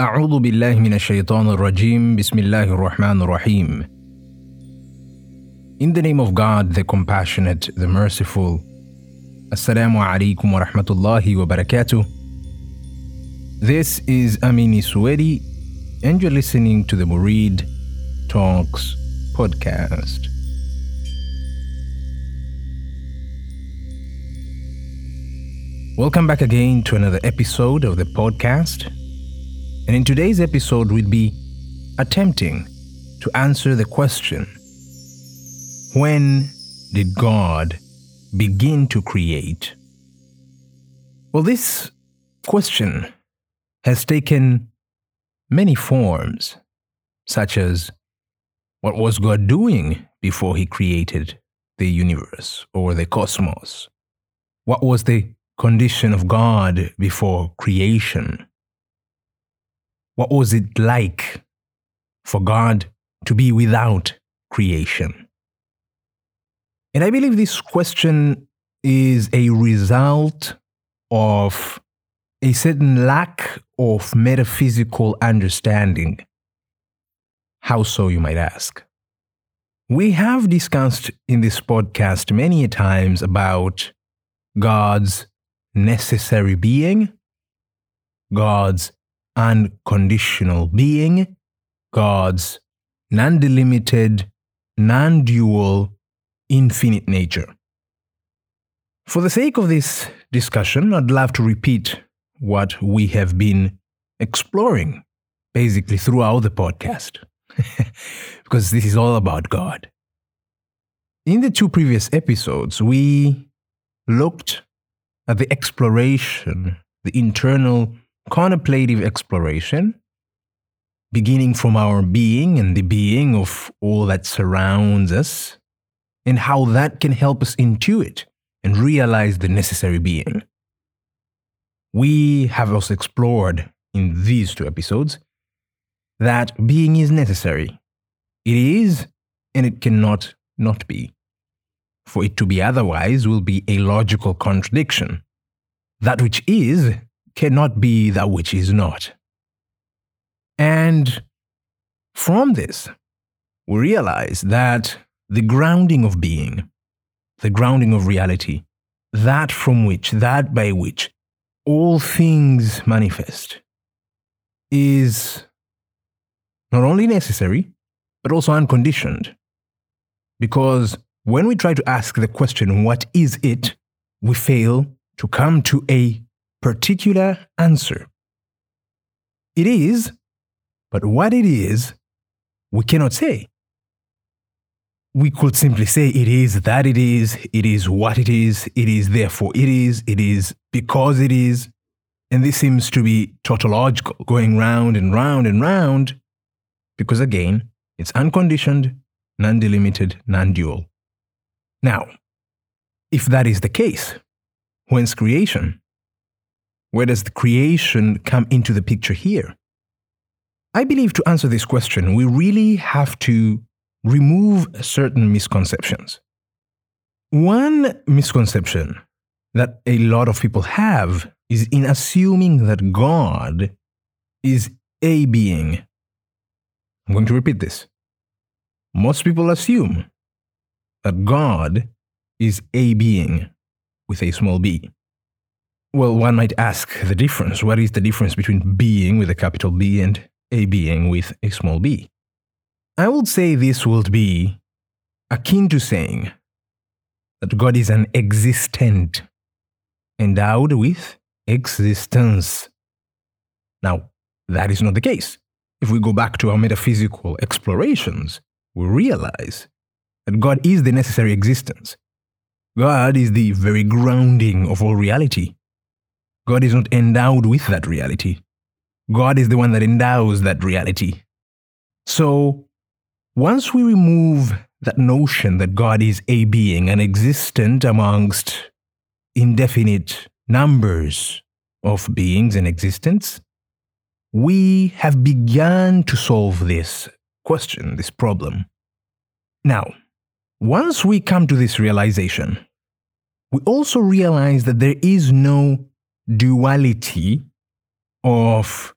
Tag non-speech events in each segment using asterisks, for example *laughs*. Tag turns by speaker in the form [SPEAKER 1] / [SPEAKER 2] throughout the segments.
[SPEAKER 1] أعوذ بالله من الشيطان الرجيم بسم الله الرحمن الرحيم In the name of God, the compassionate, the merciful. Assalamu alaikum wa rahmatullahi wa barakatuh. This is Amini Suedi, and you're listening to the Murid Talks podcast. Welcome back again to another episode of the podcast. And in today's episode, we'll be attempting to answer the question When did God begin to create? Well, this question has taken many forms, such as what was God doing before he created the universe or the cosmos? What was the condition of God before creation? What was it like for God to be without creation? And I believe this question is a result of a certain lack of metaphysical understanding. How so, you might ask? We have discussed in this podcast many times about God's necessary being, God's unconditional being, God's non delimited, non dual, infinite nature. For the sake of this discussion, I'd love to repeat what we have been exploring basically throughout the podcast, *laughs* because this is all about God. In the two previous episodes, we looked at the exploration, the internal contemplative exploration, beginning from our being and the being of all that surrounds us, and how that can help us intuit and realize the necessary being. We have also explored in these two episodes that being is necessary. It is, and it cannot not be. For it to be otherwise will be a logical contradiction. That which is cannot be that which is not. And from this, we realize that the grounding of being, the grounding of reality, that from which, that by which all things manifest, is not only necessary, but also unconditioned. Because when we try to ask the question, what is it, we fail to come to a particular answer. It is, but what it is, we cannot say. We could simply say it is that it is, it is what it is, it is therefore it is, it is because it is. And this seems to be tautological, going round and round and round, because again, it's unconditioned, non delimited, non dual. Now, if that is the case, whence creation? Where does the creation come into the picture here? I believe to answer this question, we really have to remove certain misconceptions. One misconception that a lot of people have is in assuming that God is a being. I'm going to repeat this. Most people assume that God is a being with a small b. Well, one might ask the difference. What is the difference between being with a capital B and a being with a small b? I would say this would be akin to saying that God is an existent endowed with existence. Now, that is not the case. If we go back to our metaphysical explorations, we realize that God is the necessary existence. God is the very grounding of all reality. God is not endowed with that reality. God is the one that endows that reality. So, once we remove that notion that God is a being and existent amongst indefinite numbers of beings in existence, we have begun to solve this question, this problem. Now, once we come to this realization, we also realize that there is no duality of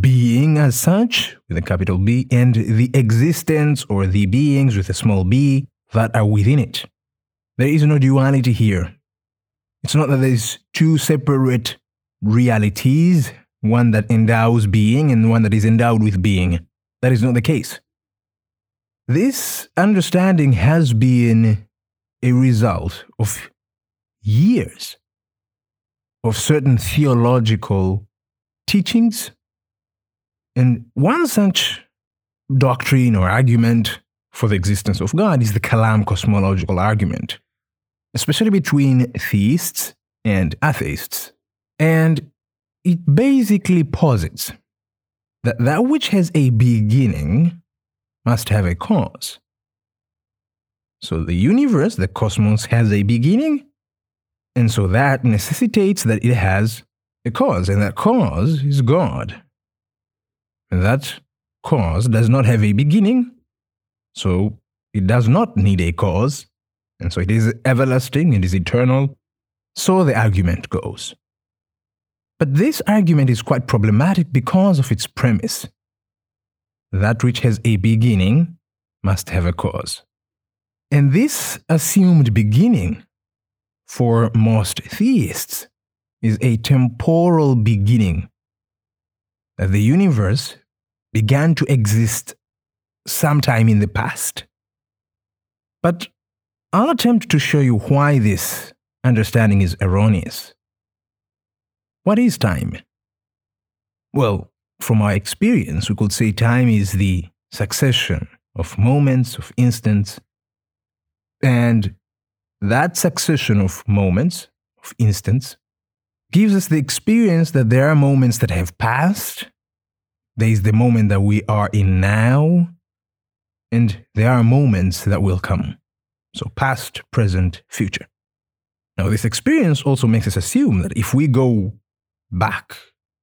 [SPEAKER 1] being as such, with a capital B, and the existence or the beings with a small b that are within it. There is no duality here. It's not that there's two separate realities, one that endows being and one that is endowed with being. That is not the case. This understanding has been a result of years of certain theological teachings and one such doctrine or argument for the existence of God is the Kalam cosmological argument, especially between theists and atheists. And it basically posits that that which has a beginning must have a cause. So the universe, the cosmos, has a beginning, and so that necessitates that it has a cause, and that cause is God. And that cause does not have a beginning, so it does not need a cause, and so it is everlasting, it is eternal. So the argument goes. But this argument is quite problematic because of its premise. That which has a beginning must have a cause. And this assumed beginning, for most theists, is a temporal beginning that the universe began to exist sometime in the past. But I'll attempt to show you why this understanding is erroneous. What is time? Well, from our experience, we could say time is the succession of moments, of instants, and that succession of moments, of instants, gives us the experience that there are moments that have passed, there is the moment that we are in now, and there are moments that will come. So, past, present, future. Now, this experience also makes us assume that if we go back,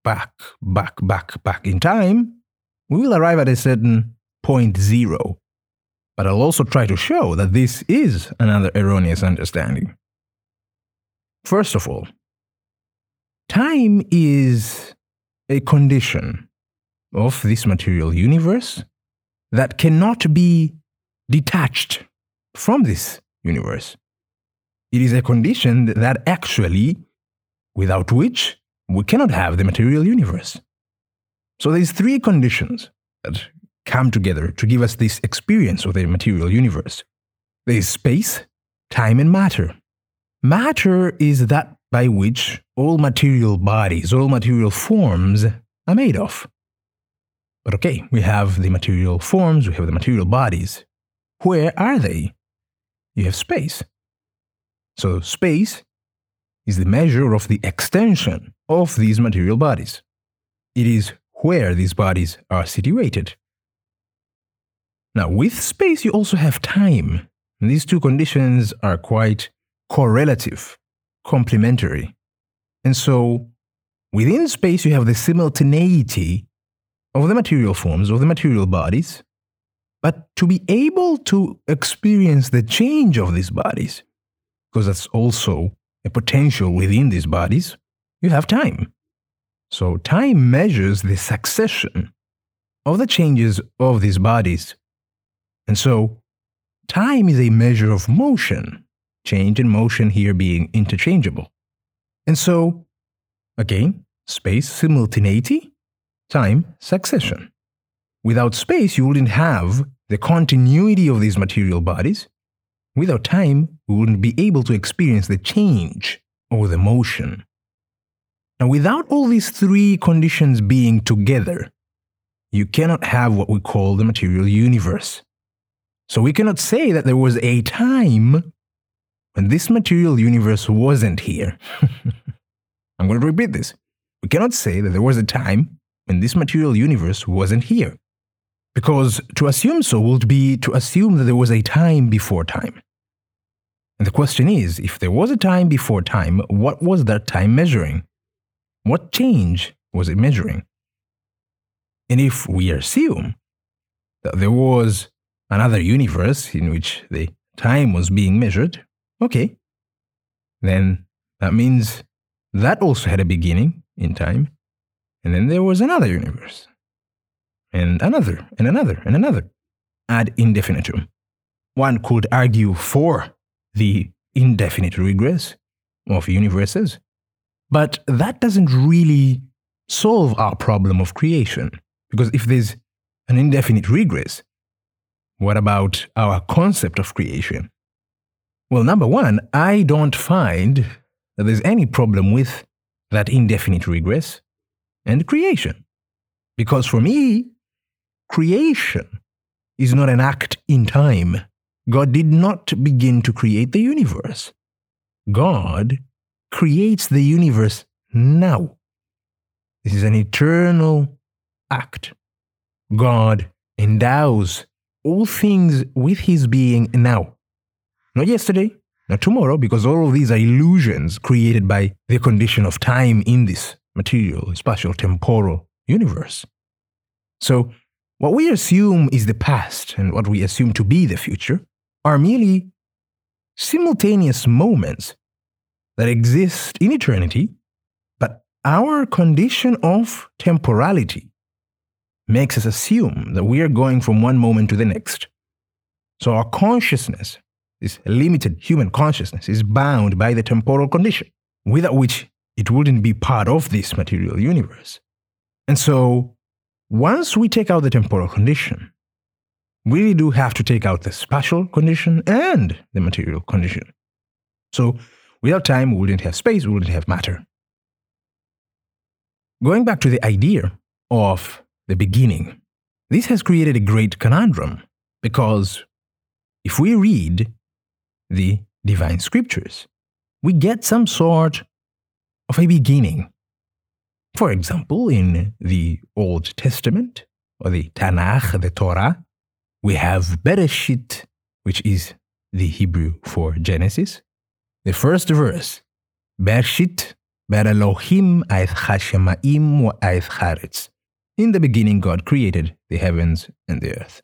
[SPEAKER 1] back, back, back, back in time, we will arrive at a certain point zero. But I'll also try to show that this is another erroneous understanding. First of all, Time is a condition of this material universe that cannot be detached from this universe. It is a condition that actually, without which, we cannot have the material universe. So there's three conditions that come together to give us this experience of the material universe. There is space, time, and matter. Matter is that by which all material bodies, all material forms are made of. But okay, we have the material forms, we have the material bodies. Where are they? You have space. So, space is the measure of the extension of these material bodies. It is where these bodies are situated. Now, with space, you also have time. And these two conditions are quite correlative complementary. And so within space, you have the simultaneity of the material forms, of the material bodies. But to be able to experience the change of these bodies, because that's also a potential within these bodies, you have time. So time measures the succession of the changes of these bodies. And so time is a measure of motion change and motion here being interchangeable. And so, again, space simultaneity, time succession. Without space, you wouldn't have the continuity of these material bodies. Without time, we wouldn't be able to experience the change or the motion. Now, without all these three conditions being together, you cannot have what we call the material universe. So we cannot say that there was a time when this material universe wasn't here. *laughs* I'm going to repeat this. We cannot say that there was a time when this material universe wasn't here. Because to assume so would be to assume that there was a time before time. And the question is if there was a time before time, what was that time measuring? What change was it measuring? And if we assume that there was another universe in which the time was being measured, Okay. Then that means that also had a beginning in time, And then there was another universe, and another, and another, and another, ad infinitum. One could argue for the indefinite regress of universes, but that doesn't really solve our problem of creation. Because if there's an indefinite regress, what about our concept of creation? Well, number one, I don't find that there's any problem with that indefinite regress and creation. Because for me, creation is not an act in time. God did not begin to create the universe. God creates the universe now. This is an eternal act. God endows all things with his being now. Not yesterday, not tomorrow, because all of these are illusions created by the condition of time in this material, spatial, temporal universe. So, what we assume is the past and what we assume to be the future are merely simultaneous moments that exist in eternity, but our condition of temporality makes us assume that we are going from one moment to the next. So our consciousness, this limited human consciousness, is bound by the temporal condition, without which it wouldn't be part of this material universe. And so, once we take out the temporal condition, we really do have to take out the spatial condition and the material condition. So, without time, we wouldn't have space, we wouldn't have matter. Going back to the idea of the beginning, this has created a great conundrum because if we read the divine scriptures, we get some sort of a beginning. For example, in the Old Testament, or the Tanakh, the Torah, we have Bereshit, which is the Hebrew for Genesis. The first verse, Bereshit, Ber Elohim ait chashemaim wa ait charetz. In the beginning, God created the heavens and the earth.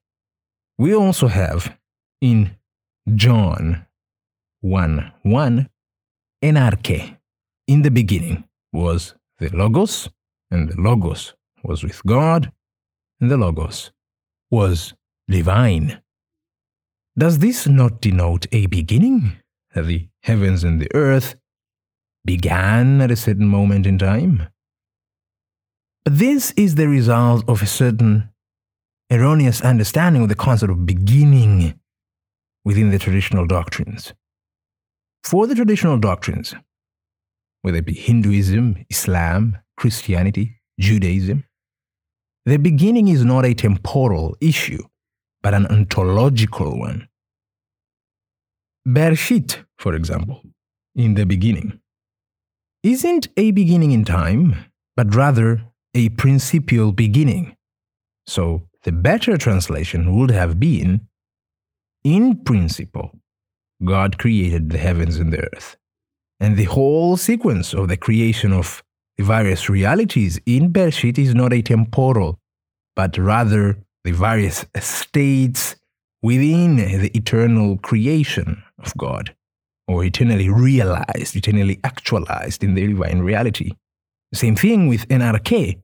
[SPEAKER 1] We also have in John 1 1, Enarche, in the beginning was the Logos, and the Logos was with God, and the Logos was divine. Does this not denote a beginning? That the heavens and the earth began at a certain moment in time? But this is the result of a certain erroneous understanding of the concept of beginning within the traditional doctrines. For the traditional doctrines, whether it be Hinduism, Islam, Christianity, Judaism. The beginning is not a temporal issue, but an ontological one. Bereshit, for example, in the beginning, isn't a beginning in time, but rather a principial beginning. So the better translation would have been In principle, God created the heavens and the earth. And the whole sequence of the creation of the various realities in Bereshit is not a temporal, but rather the various states within the eternal creation of God, or eternally realized, eternally actualized in the divine reality. Same thing with En arche.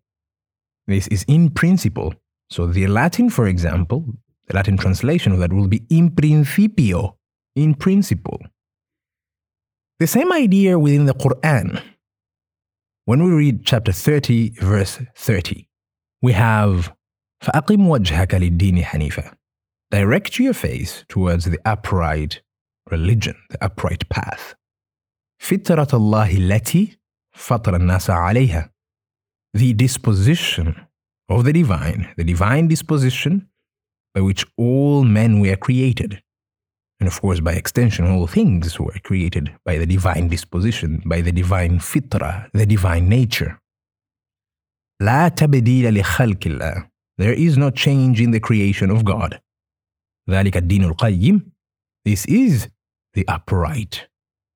[SPEAKER 1] This is in principle. So the Latin, for example, the Latin translation of that will be in principio, in principle. The same idea within the Quran. When we read chapter 30, verse 30, we have فَأَقِمْ وَجْهَكَ لِلدِّينِ حَنِيفًا Direct your face towards the upright religion, the upright path. فِتْرَةَ اللَّهِ الَّتِي فَطَرَ النَّاسَ عَلَيْهَا The disposition of the divine, the divine disposition by which all men were created. And of course, by extension, all things were created by the divine disposition, by the divine fitra, the divine nature. لا تبديل لخلق الله. There is no change in the creation of God. ذلك الدين القيم. This is the upright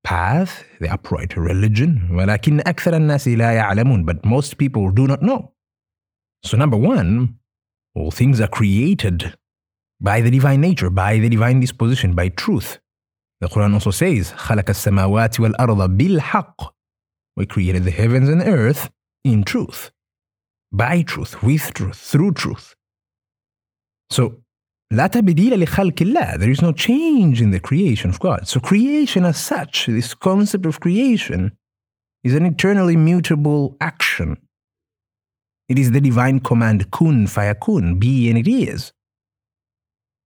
[SPEAKER 1] path, the upright religion. ولكن أكثر الناس لا يعلمون. But most people do not know. So number one, all things are created by the divine nature, by the divine disposition, by truth. The Quran also says, خَلَقَ السَّمَاوَاتِ وَالْأَرْضَ بِالْحَقِّ We created the heavens and the earth in truth. by truth, with truth, through truth. So, لا تبديل لخلق الله. There is no change in the creation of God. So creation as such, this concept of creation, is an eternally mutable action. It is the divine command kun fayakun, be and it is.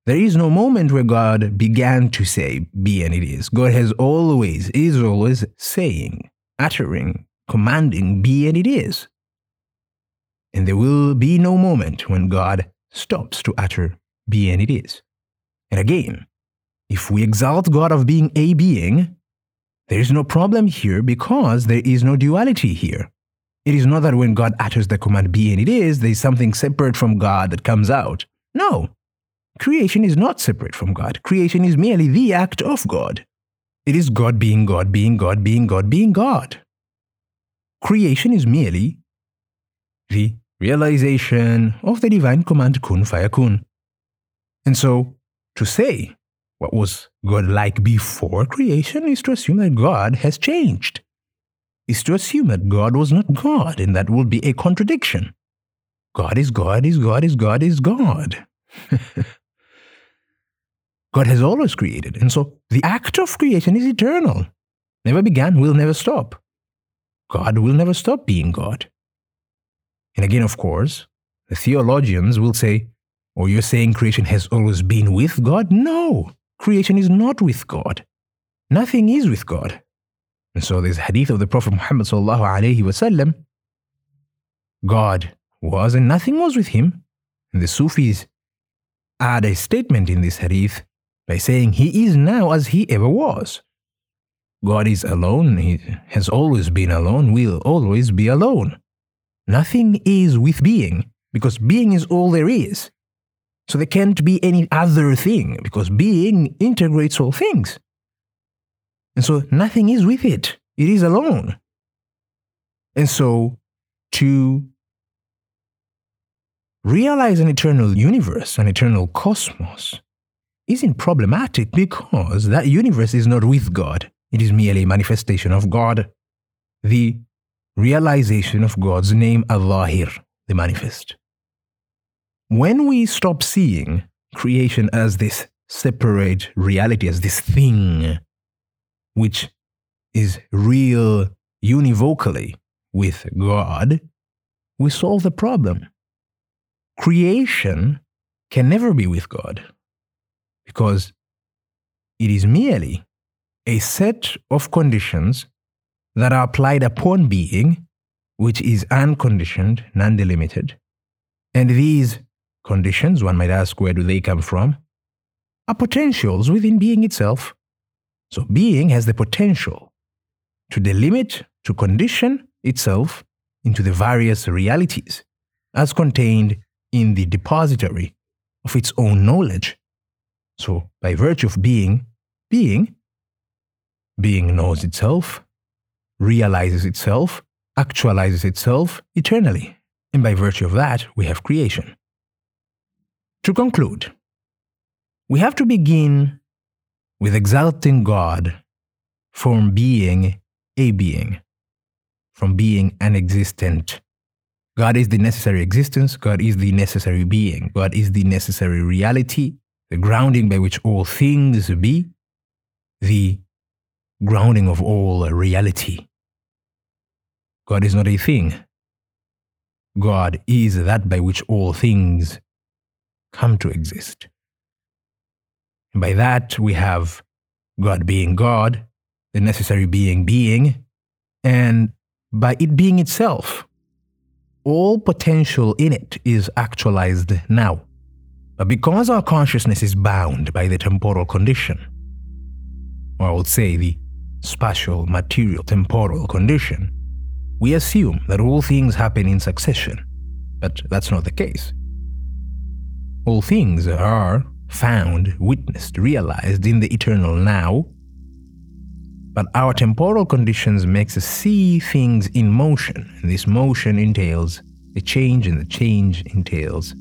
[SPEAKER 1] There is no moment where God began to say, be and it is. God has always, is always saying, uttering, commanding, be and it is. And there will be no moment when God stops to utter, be and it is. And again, if we exalt God of being a being, there is no problem here because there is no duality here. It is not that when God utters the command be and it is, there is something separate from God that comes out. No. Creation is not separate from God. Creation is merely the act of God. It is God being God, being God, being God, being God. Creation is merely the realization of the divine command kun fayakun. And so, to say what was God like before creation is to assume that God has changed, is to assume that God was not God, and that would be a contradiction. God is God, is God, is God, is God. *laughs* God has always created, and so the act of creation is eternal. Never began, will never stop. God will never stop being God. And again, of course, the theologians will say, or you're saying creation has always been with God? No, creation is not with God. Nothing is with God. And so there's hadith of the Prophet Muhammad sallallahu alayhi wasallam. God was and nothing was with him. And the Sufis add a statement in this hadith by saying he is now as he ever was. God is alone, he has always been alone, will always be alone. Nothing is with being, because being is all there is. So there can't be any other thing, because being integrates all things. And so nothing is with it, it is alone. And so to realize an eternal universe, an eternal cosmos, isn't problematic because that universe is not with God. It is merely a manifestation of God. The realization of God's name, al-Zahir, the manifest. When we stop seeing creation as this separate reality, as this thing which is real univocally with God, we solve the problem. Creation can never be with God because it is merely a set of conditions that are applied upon being, which is unconditioned, non delimited. And these conditions, one might ask, where do they come from? Are potentials within being itself. So being has the potential to delimit, to condition itself into the various realities as contained in the depository of its own knowledge. So, by virtue of being, being, being knows itself, realizes itself, actualizes itself eternally. And by virtue of that, we have creation. To conclude, we have to begin with exalting God from being a being, from being an existent. God is the necessary existence, God is the necessary being, God is the necessary reality, the grounding by which all things be, the grounding of all reality. God is not a thing. God is that by which all things come to exist. And by that, we have God being God, the necessary being being, and by it being itself, all potential in it is actualized now. But because our consciousness is bound by the temporal condition, or I would say the spatial, material, temporal condition, we assume that all things happen in succession, but that's not the case. All things are found, witnessed, realized in the eternal now, but our temporal conditions makes us see things in motion, and this motion entails a change, and the change entails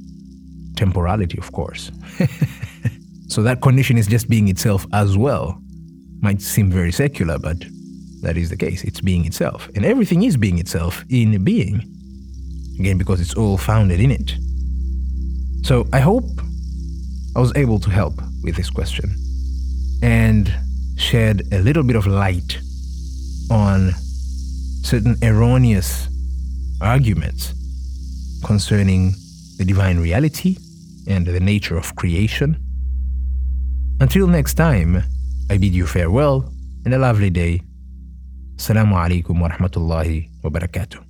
[SPEAKER 1] temporality, of course. *laughs* so that condition is just being itself as well. Might seem very secular, but that is the case. It's being itself. And everything is being itself in being. Again, because it's all founded in it. So I hope I was able to help with this question and shed a little bit of light on certain erroneous arguments concerning the divine reality and the nature of creation. Until next time, I bid you farewell and a lovely day. Assalamu alaikum wa rahmatullahi wa barakatuh.